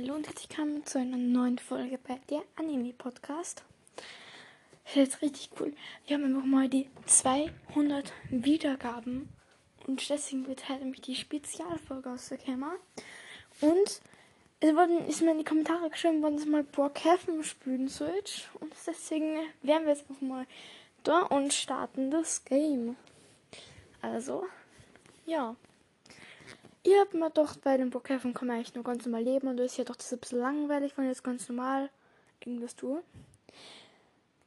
Hallo und herzlich willkommen zu einer neuen Folge bei der Anime Podcast. Das ist jetzt richtig cool. Wir haben einfach mal die 200 Wiedergaben und deswegen wird halt nämlich die Spezialfolge aus der Kamera. Und es wurden, ist mir in die Kommentare geschrieben worden, dass mal Brockhaven spielen Switch. Und deswegen werden wir jetzt einfach mal da und starten das Game. Also, ja. Ihr habt mir doch bei dem Brookhaven kann man eigentlich nur ganz normal leben und das ist ja doch das ein bisschen langweilig, wenn ich jetzt ganz normal irgendwas tue.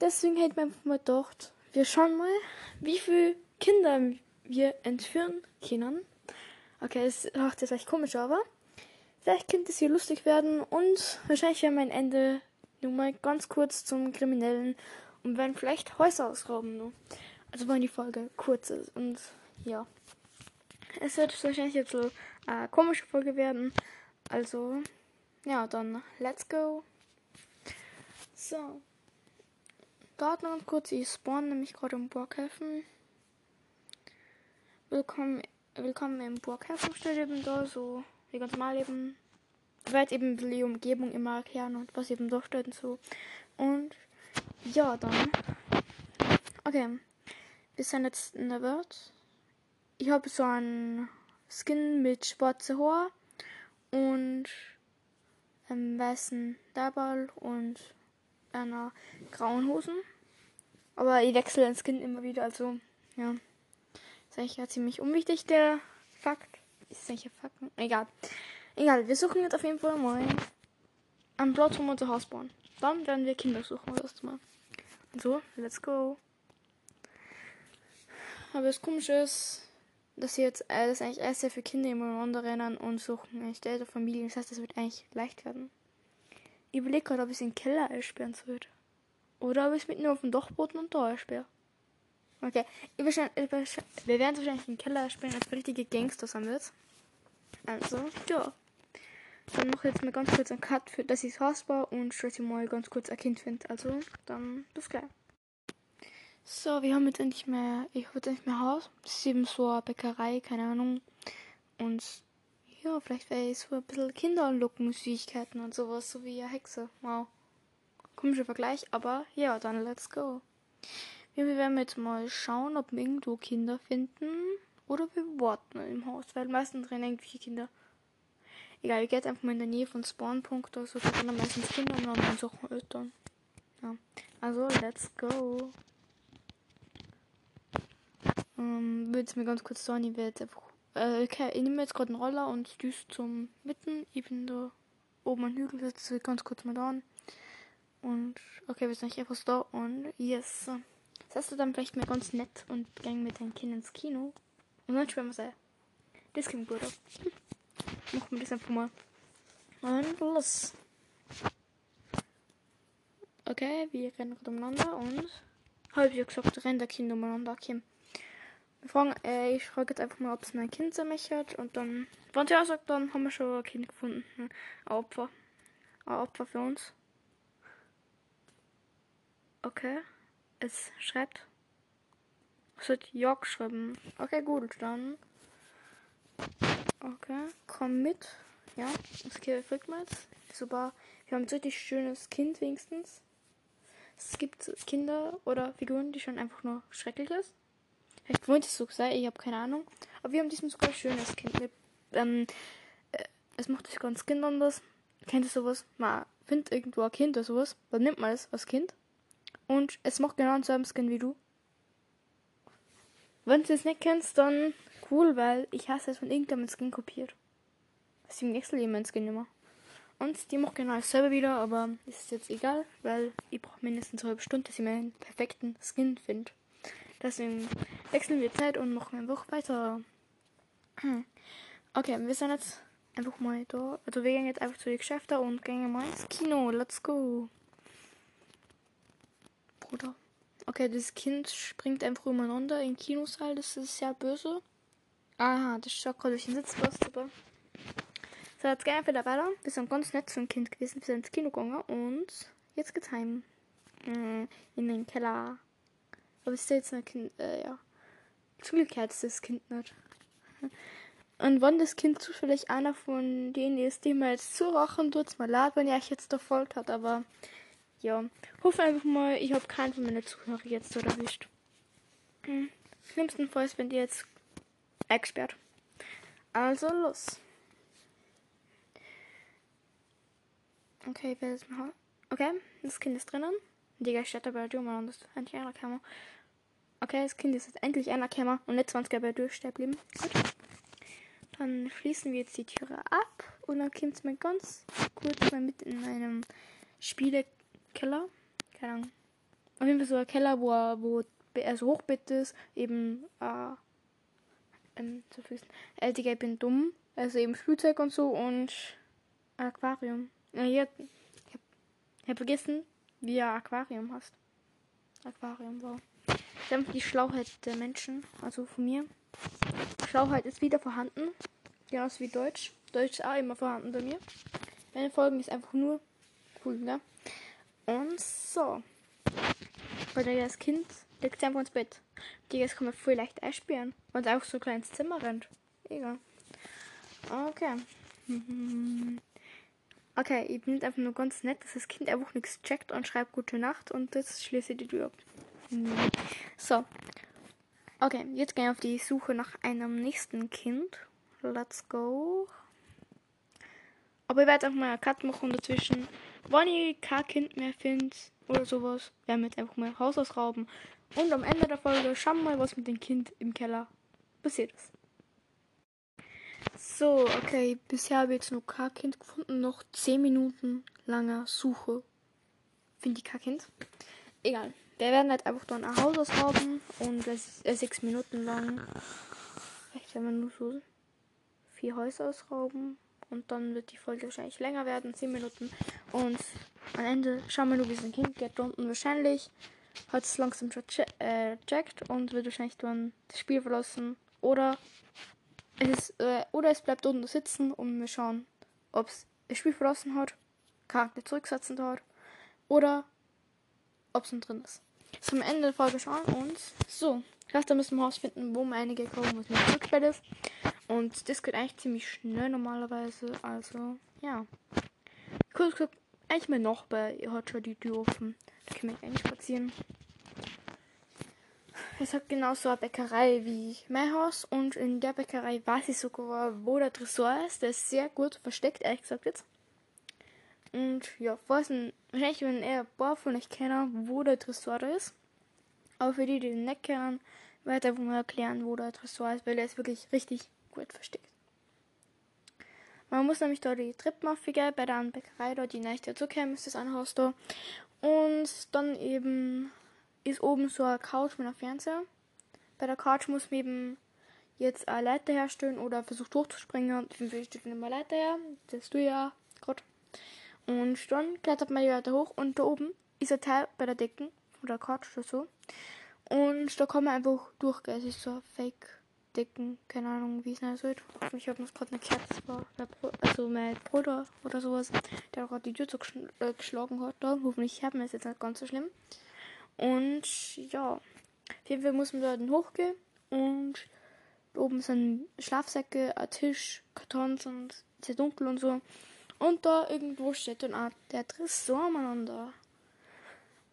Deswegen hätte man mal gedacht, wir schauen mal, wie viele Kinder wir entführen können. Okay, das macht jetzt echt komisch, aber vielleicht könnte es hier lustig werden und wahrscheinlich wäre mein Ende nur mal ganz kurz zum Kriminellen und werden vielleicht Häuser ausrauben nur. Also wenn die Folge kurz ist und ja. Es wird wahrscheinlich jetzt so eine komische Folge werden. Also, ja, dann let's go. So. Warten und kurz, ich spawn nämlich gerade im Burghafen. Willkommen, willkommen im Burghafen steht eben da, so wie ganz normal eben. Ich werde eben die Umgebung immer erklären und was eben da steht und so. Und ja, dann. Okay. Wir sind jetzt in der Welt ich habe so einen Skin mit schwarze Haar und einem weißen Dabal und einer grauen Hosen. Aber ich wechsle den Skin immer wieder, also ja. Ist eigentlich ja ziemlich unwichtig, der Fakt. Ist eigentlich Fakt? Egal. Egal, wir suchen jetzt auf jeden Fall mal einen Platz, wo wir unser Haus bauen. Dann werden wir Kinder suchen, erstmal. Also, let's go. Aber das Komische ist, dass sie jetzt äh, das eigentlich erst sehr für Kinder ineinander rennen und suchen eine Städte Familien. Das heißt, das wird eigentlich leicht werden. Ich überlege gerade, ob ich es in den Keller einsperren soll. Oder ob ich es mit nur auf dem Dachboden und da einsperre. Okay, ich wir werden es wahrscheinlich in den Keller einsperren, als richtige Gangster sein wird. Also, ja. Dann mache ich jetzt mal ganz kurz einen Cut, für, dass ich es hausbar und dass ich mal ganz kurz ein Kind finde. Also, dann bis gleich. So, wir haben jetzt endlich mehr, ich habe jetzt endlich mehr Haus. Das ist eben so eine Bäckerei, keine Ahnung. Und ja, vielleicht wäre ich so ein bisschen Kinderlocken, Süßigkeiten und sowas, so wie eine Hexe. Wow. Komischer Vergleich, aber ja, dann let's go. Wir werden jetzt mal schauen, ob wir irgendwo Kinder finden. Oder wir warten im Haus, weil meistens drin irgendwelche Kinder. Egal, ich gehe jetzt einfach mal in der Nähe von Spawnpunkt oder so, da sind dann meistens Kinder und dann suchen Eltern. Ja. Also, let's go. Ähm, würde es mir ganz kurz sagen, ich werde einfach. Äh, okay, ich nehme jetzt gerade einen Roller und düse zum Mitten. Ich bin da oben am Hügel, das wird ganz kurz mal da. Und okay, wir sind nicht einfach da und yes. Das heißt du dann vielleicht mal ganz nett und gehen mit deinem Kind ins Kino. Und dann schwimmen wir sein. Das klingt gut. Machen wir das einfach mal. Und los. Okay, wir rennen gerade umeinander und habe ich gesagt, rennt der Kind umeinander. Okay. Fragen, äh, ich frage jetzt einfach mal, ob es mein Kind sein möchte. Und dann, wenn sie auch sagt, dann haben wir schon ein Kind gefunden. Ein Opfer. Ein Opfer für uns. Okay. Es schreibt. Es wird Ja geschrieben. Okay, gut, dann. Okay, komm mit. Ja, das kriegt man jetzt. Super. Wir haben ein richtig schönes Kind wenigstens. Es gibt Kinder oder Figuren, die schon einfach nur schrecklich ist. Vielleicht wollte es so sein, ich habe keine Ahnung. Aber wir haben diesmal sogar schönes Kind. Mit, ähm, äh, es macht sich ganz Kind anders. Kennt ihr sowas? Man findet irgendwo ein Kind oder sowas. Dann nimmt man es als Kind. Und es macht genau denselben Skin wie du. Wenn du es nicht kennst, dann cool, weil ich hasse es, wenn irgendjemand Skin kopiert. Ist im nächsten Leben mein Skin immer. Und die macht genau dasselbe wieder, aber ist jetzt egal, weil ich brauche mindestens eine halbe Stunde, dass ich meinen perfekten Skin finde. Deswegen wechseln wir Zeit und machen einfach weiter. Okay, wir sind jetzt einfach mal da. Also wir gehen jetzt einfach zu den Geschäften und gehen mal ins Kino. Let's go. Bruder. Okay, das Kind springt einfach umeinander im Kinosaal. Das ist sehr böse. Aha, das schaut gerade durch den Sitzplatz. Super. So, jetzt gehen wir wieder weiter. Wir sind ganz nett ein Kind gewesen. Wir sind ins Kino gegangen und jetzt geht's heim. Äh, in den Keller. Aber ist jetzt ein Kind, äh, ja. Zum Glück hat das Kind nicht. Und wenn das Kind zufällig einer von denen ist, die mir jetzt zurachen, tut's mal leid, wenn ihr euch jetzt verfolgt hat, aber ja. Hoffe einfach mal, ich habe keinen von meinen Zuhörern jetzt so erwischt. Hm. Schlimmstenfalls, wenn die jetzt eingesperrt. Also los. Okay, wer ist noch? Okay, das Kind ist drinnen. Digga, steht dabei durch, man, das ist endlich einer Kammer. Okay, das Kind ist jetzt endlich Kammer und nicht 20 bei durchstehen bleiben. Gut. Dann schließen wir jetzt die Türe ab und dann kommt es mir ganz kurz mal mit in einem Spielekeller. Keine Ahnung. Auf jeden Fall so ein Keller, wo, wo also Hochbett ist, eben äh, ähm, zu Füßen. Äh, Digga, ich bin dumm. Also eben Spielzeug und so und Aquarium. Ja, hier, ich hab, vergessen, wie ein Aquarium hast. Aquarium, wow. Die Schlauheit der Menschen, also von mir. Schlauheit ist wieder vorhanden. Genauso wie Deutsch. Deutsch ist auch immer vorhanden bei mir. Meine Folgen ist einfach nur cool, ne? Und so. Weil der das Kind legt einfach ins Bett. Die jetzt kann man voll leicht einsperren. Es einfach so ein kleines Zimmer rennt. Egal. Okay. Okay, ich bin einfach nur ganz nett, dass das Kind einfach nichts checkt und schreibt gute Nacht und das schließe ich die Tür ab. So. Okay, jetzt gehen wir auf die Suche nach einem nächsten Kind. Let's go. Aber ich werde auch mal eine Cut machen dazwischen. Wenn ich kein Kind mehr finde oder sowas, werden wir jetzt einfach mal Haus ausrauben. Und am Ende der Folge schauen wir mal, was mit dem Kind im Keller passiert ist. So, okay, bisher habe ich jetzt noch kein Kind gefunden. Noch 10 Minuten langer Suche. Finde ich kein Kind. Egal. Wir werden halt einfach dann ein Haus ausrauben und es ist äh, 6 Minuten lang. Vielleicht werden wir nur so vier Häuser ausrauben. Und dann wird die Folge wahrscheinlich länger werden, 10 Minuten. Und am Ende schauen wir nur, wie es ein Kind geht. Unten wahrscheinlich hat es langsam schon äh, checkt und wird wahrscheinlich dann das Spiel verlassen. Oder es, ist, äh, oder es bleibt unten sitzen und wir schauen, ob es das Spiel verlassen hat, Charakter zurücksetzen hat oder ob es drin ist. Zum Ende der Folge schauen uns. So, da müssen wir herausfinden, wo meine was mit zurückgesperrt ist. Und das geht eigentlich ziemlich schnell normalerweise. Also, ja. Kurz gesagt, eigentlich mein Nachbar hat schon die Tür offen. Da kann man eigentlich spazieren. Es hat genauso eine Bäckerei wie mein Haus und in der Bäckerei weiß ich sogar, wo der Tresor ist. Der ist sehr gut versteckt, ehrlich gesagt jetzt. Und ja, wissen, wahrscheinlich wenn eher ein paar von euch kennen, wo der Tresor ist. Aber für die, die den nicht kennen, werde ich mal erklären, wo der Tresor ist, weil der ist wirklich richtig gut versteckt. Man muss nämlich da die Treppen aufgehen, bei der Bäckerei, da die nicht dazukommen, ist das ein Haus da. Und dann eben ist oben so eine Couch mit einem Fernseher. Bei der Couch muss man eben jetzt eine Leiter herstellen oder versucht hochzuspringen. Ich finde, ich eine Leiter her. Das tue ja. Und dann klettert man ja da hoch und da oben ist ein Teil bei der Decke oder Couch oder so. Und da kann man einfach durchgehen. Es ist so ein Fake-Decken, keine Ahnung, wie es nennt soll. Ich habe noch gerade eine Kerze, war also mein Bruder oder sowas, der gerade die Tür so äh, hat. Da. Hoffentlich haben wir es jetzt nicht ganz so schlimm. Und ja, auf jeden Fall muss man da hochgehen und da oben sind Schlafsäcke, ein Tisch, Kartons und sehr dunkel und so. Und da irgendwo steht dann auch der Tresor miteinander.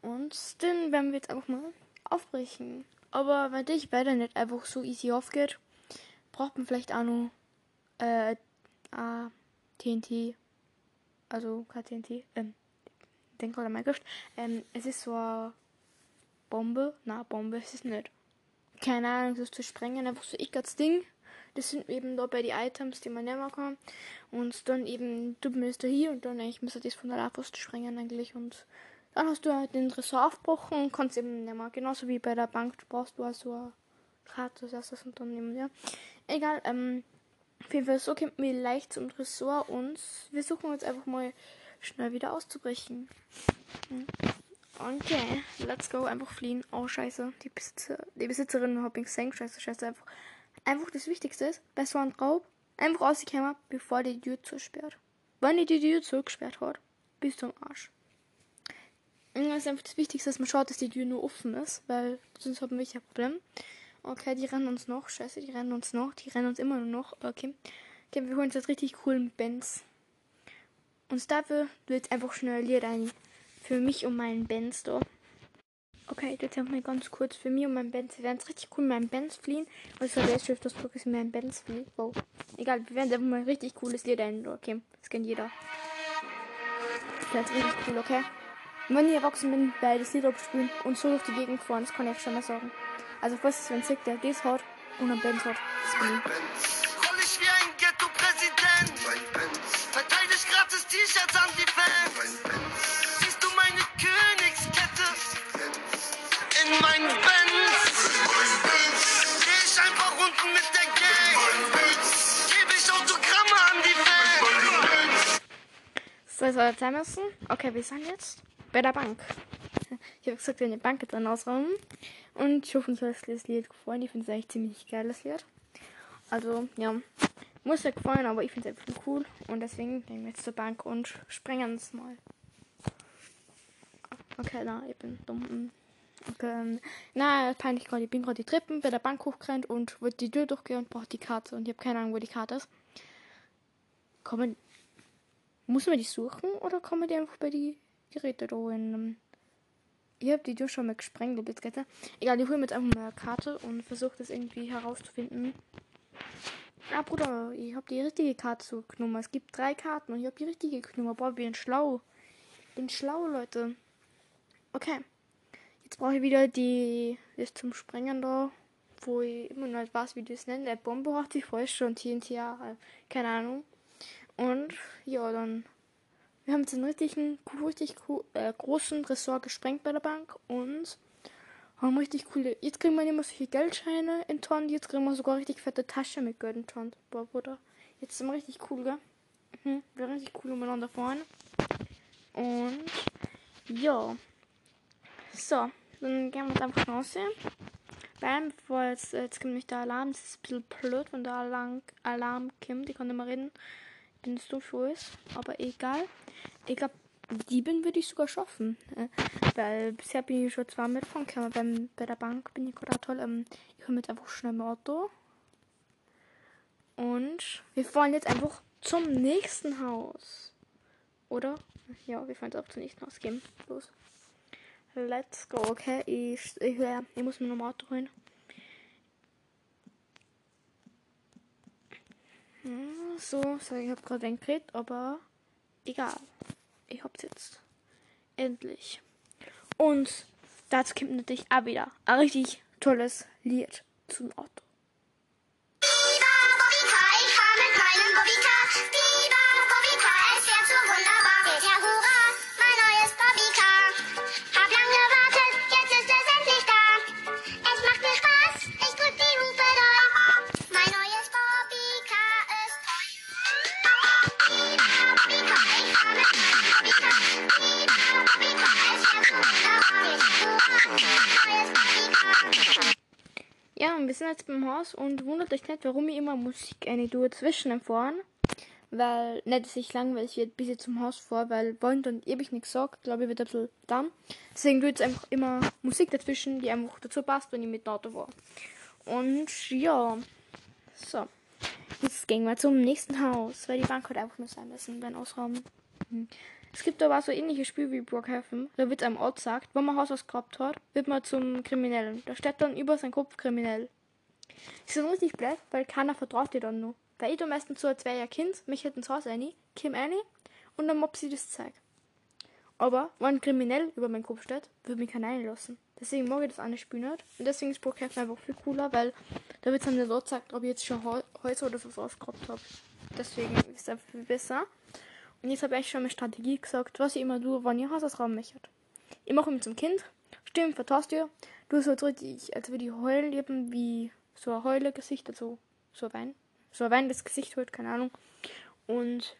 Und den werden wir jetzt einfach mal aufbrechen. Aber wenn dich weiter nicht einfach so easy aufgeht, braucht man vielleicht auch noch äh, äh, TNT. Also kein TNT. Ähm, denk gerade an Minecraft. Ähm, es ist so eine Bombe. Na, Bombe ist es nicht. Keine Ahnung, das zu sprengen. Einfach so ich als Ding. Das sind eben da bei die Items, die man nehmen kann. Und dann eben, du bist da hier und dann eigentlich müsste das von der Laufpost sprengen eigentlich. Und dann hast du halt den Tresor aufgebrochen und kannst eben nehmen. Genauso wie bei der Bank, du brauchst du also eine Karte, heißt das und dann nehmen, ja. Egal, ähm, auf jeden Fall so kommt mir leicht zum Tresor und wir suchen uns einfach mal schnell wieder auszubrechen. Hm. Okay, let's go. Einfach fliehen. Oh, scheiße. Die, Besitzer, die Besitzerin hat mich gesehen. Scheiße, scheiße. Einfach, einfach das Wichtigste ist, so einem Raub, einfach rauskommen, bevor die Tür zusperrt. Wenn die Tür zugesperrt hat, bist du am Arsch. Und das ist einfach das Wichtigste, dass man schaut, dass die Tür nur offen ist, weil sonst haben wir ein Problem. Okay, die rennen uns noch. Scheiße, die rennen uns noch. Die rennen uns immer noch. Okay. Okay, wir holen uns jetzt richtig coolen Benz. Und dafür wird einfach schnell Lied ein. Für mich und meinen Benz da. Okay, jetzt haben wir ganz kurz für mich und meinen Benz. Wir werden es richtig cool mit meinem Benz fliehen. Und zwar der Schriftausdruck ist mein Benz fliehen. Wow. Egal, wir werden einfach mal ein richtig cooles Lied ein. Okay, das kennt jeder. Das ist richtig cool, okay? Und wenn ich erwachsen bin, werde ich das Lied abspielen und so durch die Gegend fahren. Das kann ich schon mal sagen. Also, falls es wen Sick, der das hat und einen Benz hat, das bin ich. Roll ich wie ein Ghetto-Präsident. Verteile gratis T-Shirts an die Fans. Siehst du meine Königskette? In meinen Benz. Geh ich einfach unten mit der Gang. Gebe ich Autogramme an die Fans. So, jetzt soll sein müssen. Okay, wir sind jetzt bei der Bank. Ich habe gesagt, wir werden die Bank jetzt dann ausräumen. Und ich hoffe, uns hat das Lied gefallen. Ich finde es eigentlich ziemlich geiles Lied. Also, ja. Muss ja gefallen, aber ich finde es einfach cool. Und deswegen gehen wir jetzt zur Bank und sprengen es mal. Okay, na, ich bin dumm. Okay, na, peinlich gerade. Ich bin gerade die Treppen bei der Bank hochgerannt und wollte die Tür durchgehen und brauche die Karte. Und ich habe keine Ahnung, wo die Karte ist. Man muss man die suchen oder man die einfach bei die Geräte da ähm, Ich habe die Tür schon mal gesprengt, die Blitzkette. Egal, ich hole mir jetzt einfach mal eine Karte und versuche das irgendwie herauszufinden. Ah, Bruder, ich habe die richtige Karte genommen. Es gibt drei Karten und ich habe die richtige genommen. Boah, ich bin schlau. Ich bin schlau, Leute. Okay. Jetzt brauche ich wieder die. Das zum Sprengen da. Wo ich immer noch weiß, wie das nennt. Der Bombe hat sich vorher schon TNT. Keine Ahnung. Und ja, dann. Wir haben jetzt einen richtigen, richtig äh, großen Ressort gesprengt bei der Bank und haben richtig coole. Jetzt kriegen wir nicht mehr solche Geldscheine in Tonnen, jetzt kriegen wir sogar richtig fette Tasche mit Geld in Tonnen. Boah, Bruder. Jetzt sind wir richtig cool, gell? Mhm, wir richtig cool umeinander fahren. Und ja. So, dann gehen wir jetzt einfach raus. Weil, bevor jetzt, jetzt kommt nicht der Alarm, das ist ein bisschen blöd, wenn der Alarm, Alarm kommt, ich kann nicht mehr reden bin es doof für ist, aber egal. Ich glaube, Dieben würde ich sogar schaffen. Äh, weil bisher bin ich schon zweimal mitfahren können. Beim, bei der Bank bin ich gerade toll. Ähm, ich komme jetzt einfach schnell im Auto. Und wir fahren jetzt einfach zum nächsten Haus. Oder? Ja, wir fahren jetzt auch zum nächsten Haus. Gehen. Los. Let's go. Okay, ich, ich, äh, ich muss mir noch Auto holen. So, so ich habe gerade ein geredet, aber egal. Ich hab's jetzt. Endlich. Und dazu kommt natürlich auch wieder ein richtig tolles Lied zum Auto. Jetzt beim Haus und wundert euch nicht, warum ich immer Musik eine tue zwischen dem Fahren. Weil nicht, dass ich langweilig wird, bis ich zum Haus fahre, weil Freund und ewig nichts sagt, glaube ich, wird ein bisschen dumm. Deswegen tue ich jetzt einfach immer Musik dazwischen, die einfach dazu passt, wenn ich mit dem Auto fahre. Und ja, so. Jetzt gehen wir zum nächsten Haus, weil die Bank hat einfach nur sein müssen beim Ausrauben. Mhm. Es gibt aber so ähnliche Spiel wie Brookhaven. Da wird einem Ort sagt, wenn man Haus ausgeraubt hat, wird man zum Kriminellen. Da steht dann über seinen Kopf kriminell. Das ist richtig blöd, weil keiner vertraut dir dann nur. Weil ich da meistens so ein zweier Kind, mich hätte ins Haus rein, komm rein und dann mob sie das Zeug. Aber wenn kriminell über meinen Kopf steht, würde mich keiner reinlassen. Deswegen mag ich das eine Spiel nicht. Und deswegen ist Brookhaven einfach viel cooler, weil da wird dann der Lord sagt, ob ich jetzt schon Häuser oder so ausgeraubt habe. Deswegen ist es einfach viel besser. Und jetzt habe ich schon meine Strategie gesagt, was ich immer tue, wenn ihr Haus ausrauben möchtet. Ich mache mich zum Kind, stimmt, vertraust dir, du so richtig, als würde ich heulen, eben wie so ein Heule-Gesicht, also so ein Wein, so ein weinendes Gesicht halt, keine Ahnung. Und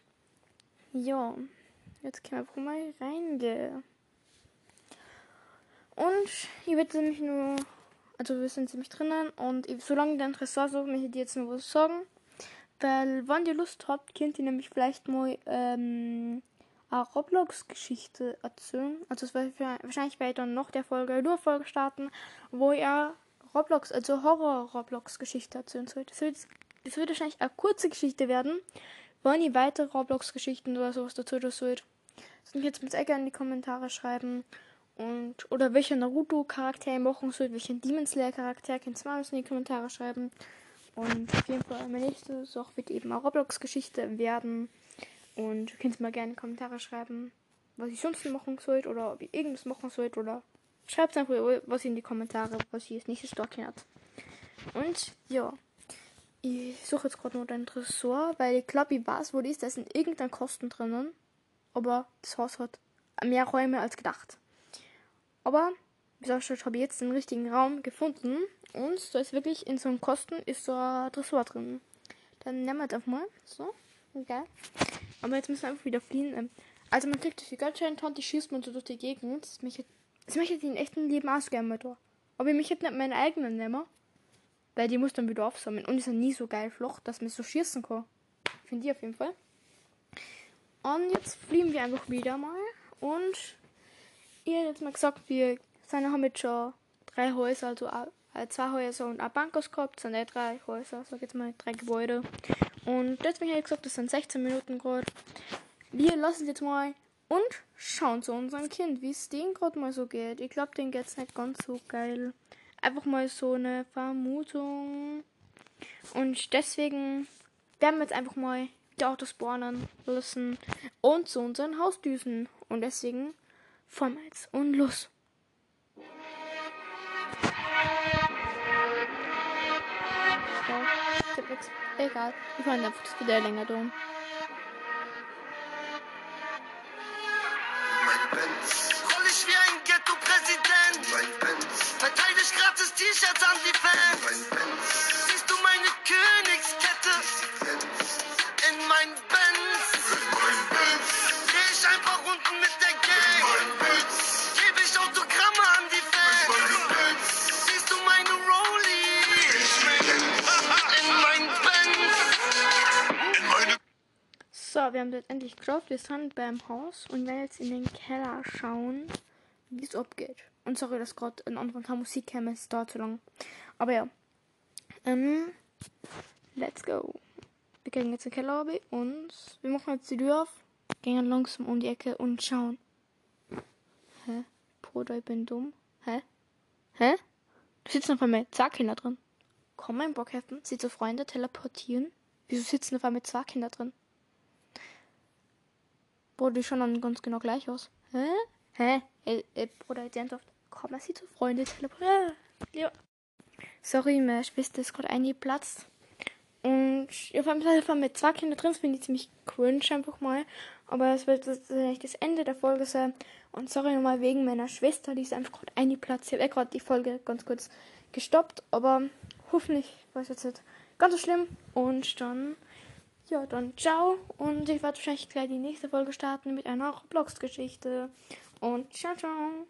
ja, jetzt können wir einfach mal reingehen. Und ich werde nämlich nur, also wir sind ziemlich drinnen und ich, solange der Tresor so, möchte ich dir jetzt nur was sagen. Weil, wenn ihr Lust habt, könnt ihr nämlich vielleicht mal ähm, eine Roblox-Geschichte erzählen. Also wahrscheinlich werde ich dann noch der Folge, nur Folge starten, wo ihr Roblox, also Horror-Roblox-Geschichte erzählen soll. Das wird, wahrscheinlich eine kurze Geschichte werden. Wollen ihr weitere Roblox-Geschichten oder sowas dazu sollt? Sonst jetzt mit gerne in die Kommentare schreiben. Und, oder welcher Naruto-Charakter ihr machen sollt, welchen Demon Slayer-Charakter, könnt ihr mal in die Kommentare schreiben. Und auf jeden Fall, meine nächste Sache wird eben eine Roblox-Geschichte werden. Und könnt ihr mal gerne in die Kommentare schreiben, was ich sonst machen sollt oder ob ihr irgendwas machen sollt oder schreibt einfach, was in die Kommentare, was ihr als nächstes dort habt. Und ja, ich suche jetzt gerade noch den Tresor, weil ich glaube, ich weiß, wo die ist. Da sind irgendeine Kosten drinnen. Aber das Haus hat mehr Räume als gedacht. Aber, wie gesagt, habe ich jetzt den richtigen Raum gefunden. Und da ist wirklich in so einem Kosten ist so ein Tresor drin. Dann nehmen wir das mal. So, geil. Aber jetzt müssen wir einfach wieder fliehen. Ähm, Also man kriegt durch die Geldschein-Tante, schießt man so durch die Gegend. Das möchte das möchte ich in echten Leben auch gerne. Aber ich möchte nicht meine eigenen nehmen. Weil die muss dann wieder aufsammeln. Und die sind nie so geil flach, dass man so schießen kann. Finde ich auf jeden Fall. Und jetzt fliegen wir einfach wieder mal. Und ihr habt jetzt mal gesagt, wir sind, haben jetzt schon drei Häuser, also äh, zwei Häuser und ein Bankhaus gehabt. Das sind eh drei Häuser, sag jetzt mal, drei Gebäude. Und deswegen habe ich gesagt, das sind 16 Minuten gerade. Wir lassen jetzt mal und schauen zu unserem Kind, wie es dem gerade mal so geht. Ich glaube, dem geht es nicht ganz so geil. Einfach mal so eine Vermutung. Und deswegen werden wir jetzt einfach mal die Autos spawnen lassen und zu unseren Haus düsen. Und deswegen jetzt und los. Ich. Egal, fahren einfach das wieder länger dumm. Ich gratis T-Shirts an die Fans. Siehst du meine Königskette? In mein Benz. Dreh ich einfach unten mit der Gang. Mein Benz. Geb ich Autogramme an die Fans. Siehst du meine Rollie? In mein Benz. So, wir haben das endlich geschafft. Wir sind beim Haus und werden jetzt in den Keller schauen, wie es abgeht. Und sorry, dass gerade ein Anfang keine Musik kam, es dauert zu lang. Aber ja. Ähm, let's go. Wir gehen jetzt in den Keller und wir machen jetzt die Tür auf, gehen langsam um die Ecke und schauen. Hä? Bruder, ich bin dumm. Hä? Hä? Da sitzen auf einmal zwei Kinder drin. Komm, mein Bockhäfen, sie zu Freunde teleportieren. Wieso sitzen auf einmal zwei Kinder drin? Bruder, die schauen dann ganz genau gleich aus. Hä? Hä? Ey, ey Bruder, jetzt ernsthaft. Komm, sie zu Freunde teleportieren. Ja. Sorry, meine Schwester ist gerade eingeplatzt. Und auf einmal Fall mit zwei Kindern drin, das finde ich ziemlich cringe einfach mal. Aber es wird eigentlich das Ende der Folge sein. Und sorry nochmal wegen meiner Schwester, die ist einfach gerade eingeplatzt. Ich habe eh gerade die Folge ganz kurz gestoppt, aber hoffentlich war es jetzt nicht ganz so schlimm. Und dann, ja, dann ciao. Und ich werde wahrscheinlich gleich die nächste Folge starten mit einer Roblox-Geschichte. Und ciao, ciao.